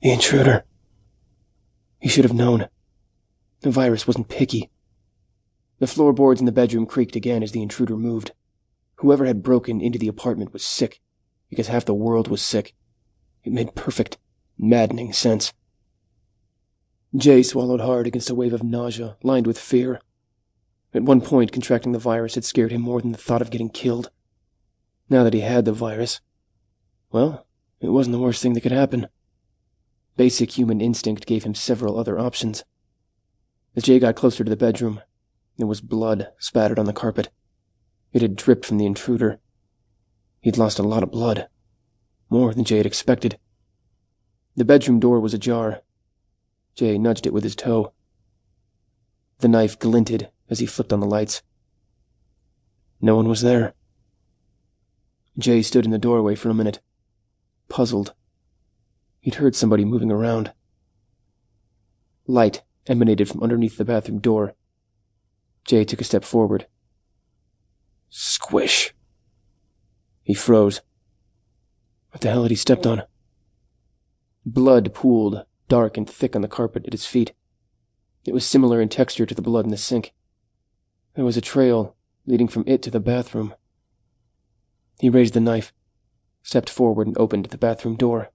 The intruder. He should have known. The virus wasn't picky. The floorboards in the bedroom creaked again as the intruder moved. Whoever had broken into the apartment was sick, because half the world was sick. It made perfect, maddening sense. Jay swallowed hard against a wave of nausea, lined with fear. At one point, contracting the virus had scared him more than the thought of getting killed. Now that he had the virus, well, it wasn't the worst thing that could happen. Basic human instinct gave him several other options. As Jay got closer to the bedroom, there was blood spattered on the carpet. It had dripped from the intruder. He'd lost a lot of blood. More than Jay had expected. The bedroom door was ajar. Jay nudged it with his toe. The knife glinted as he flipped on the lights. No one was there. Jay stood in the doorway for a minute, puzzled. He'd heard somebody moving around. Light emanated from underneath the bathroom door. Jay took a step forward. Squish. He froze. What the hell had he stepped on? Blood pooled, dark and thick on the carpet at his feet. It was similar in texture to the blood in the sink. There was a trail leading from it to the bathroom. He raised the knife, stepped forward, and opened the bathroom door.